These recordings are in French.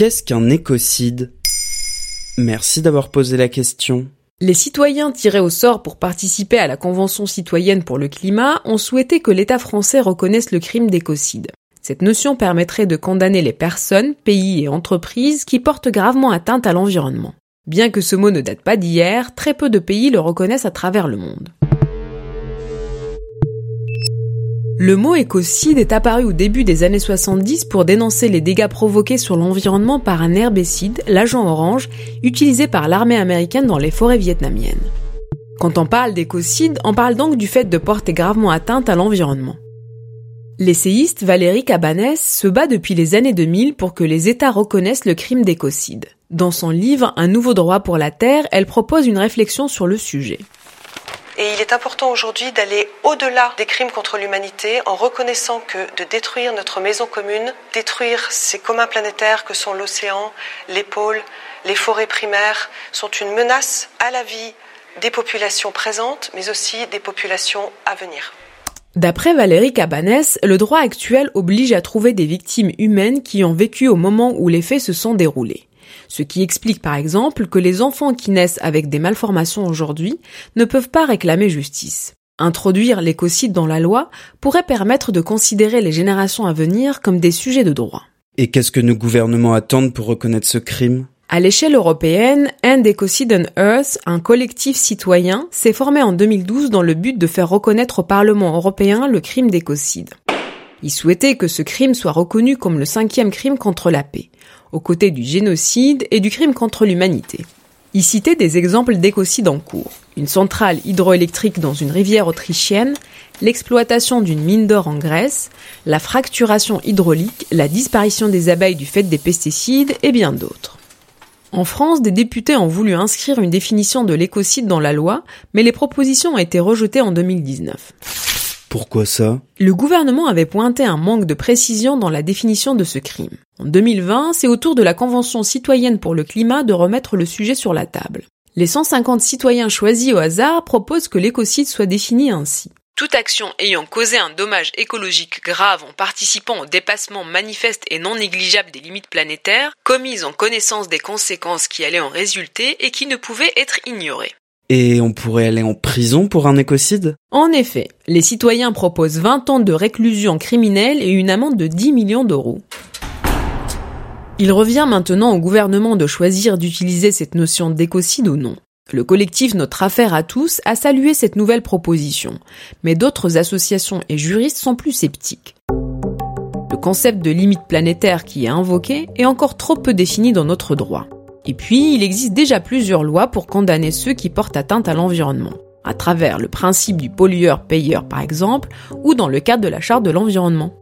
Qu'est-ce qu'un écocide? Merci d'avoir posé la question. Les citoyens tirés au sort pour participer à la Convention citoyenne pour le climat ont souhaité que l'État français reconnaisse le crime d'écocide. Cette notion permettrait de condamner les personnes, pays et entreprises qui portent gravement atteinte à l'environnement. Bien que ce mot ne date pas d'hier, très peu de pays le reconnaissent à travers le monde. Le mot écocide est apparu au début des années 70 pour dénoncer les dégâts provoqués sur l'environnement par un herbicide, l'agent orange, utilisé par l'armée américaine dans les forêts vietnamiennes. Quand on parle d'écocide, on parle donc du fait de porter gravement atteinte à l'environnement. L'essayiste Valérie Cabanès se bat depuis les années 2000 pour que les États reconnaissent le crime d'écocide. Dans son livre Un nouveau droit pour la Terre, elle propose une réflexion sur le sujet. Et il est important aujourd'hui d'aller au-delà des crimes contre l'humanité en reconnaissant que de détruire notre maison commune, détruire ces communs planétaires que sont l'océan, les pôles, les forêts primaires, sont une menace à la vie des populations présentes, mais aussi des populations à venir. D'après Valérie Cabanès, le droit actuel oblige à trouver des victimes humaines qui ont vécu au moment où les faits se sont déroulés ce qui explique par exemple que les enfants qui naissent avec des malformations aujourd'hui ne peuvent pas réclamer justice. Introduire l'écocide dans la loi pourrait permettre de considérer les générations à venir comme des sujets de droit. Et qu'est-ce que nos gouvernements attendent pour reconnaître ce crime? À l'échelle européenne, End Ecocide on Earth, un collectif citoyen, s'est formé en 2012 dans le but de faire reconnaître au Parlement européen le crime d'écocide. Il souhaitait que ce crime soit reconnu comme le cinquième crime contre la paix aux côtés du génocide et du crime contre l'humanité. Il citait des exemples d'écocide en cours. Une centrale hydroélectrique dans une rivière autrichienne, l'exploitation d'une mine d'or en Grèce, la fracturation hydraulique, la disparition des abeilles du fait des pesticides et bien d'autres. En France, des députés ont voulu inscrire une définition de l'écocide dans la loi, mais les propositions ont été rejetées en 2019. Pourquoi ça? Le gouvernement avait pointé un manque de précision dans la définition de ce crime. En 2020, c'est au tour de la Convention citoyenne pour le climat de remettre le sujet sur la table. Les 150 citoyens choisis au hasard proposent que l'écocide soit défini ainsi. Toute action ayant causé un dommage écologique grave en participant au dépassement manifeste et non négligeable des limites planétaires, commise en connaissance des conséquences qui allaient en résulter et qui ne pouvaient être ignorées. Et on pourrait aller en prison pour un écocide? En effet, les citoyens proposent 20 ans de réclusion criminelle et une amende de 10 millions d'euros. Il revient maintenant au gouvernement de choisir d'utiliser cette notion d'écocide ou non. Le collectif Notre Affaire à tous a salué cette nouvelle proposition, mais d'autres associations et juristes sont plus sceptiques. Le concept de limite planétaire qui est invoqué est encore trop peu défini dans notre droit. Et puis, il existe déjà plusieurs lois pour condamner ceux qui portent atteinte à l'environnement, à travers le principe du pollueur-payeur par exemple, ou dans le cadre de la charte de l'environnement.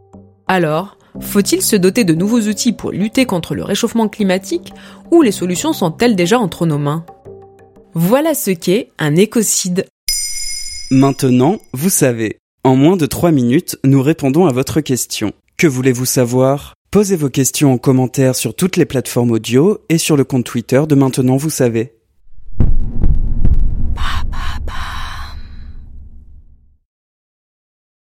Alors, faut-il se doter de nouveaux outils pour lutter contre le réchauffement climatique, ou les solutions sont-elles déjà entre nos mains? Voilà ce qu'est un écocide. Maintenant, vous savez. En moins de 3 minutes, nous répondons à votre question. Que voulez-vous savoir? Posez vos questions en commentaire sur toutes les plateformes audio et sur le compte Twitter de Maintenant Vous savez.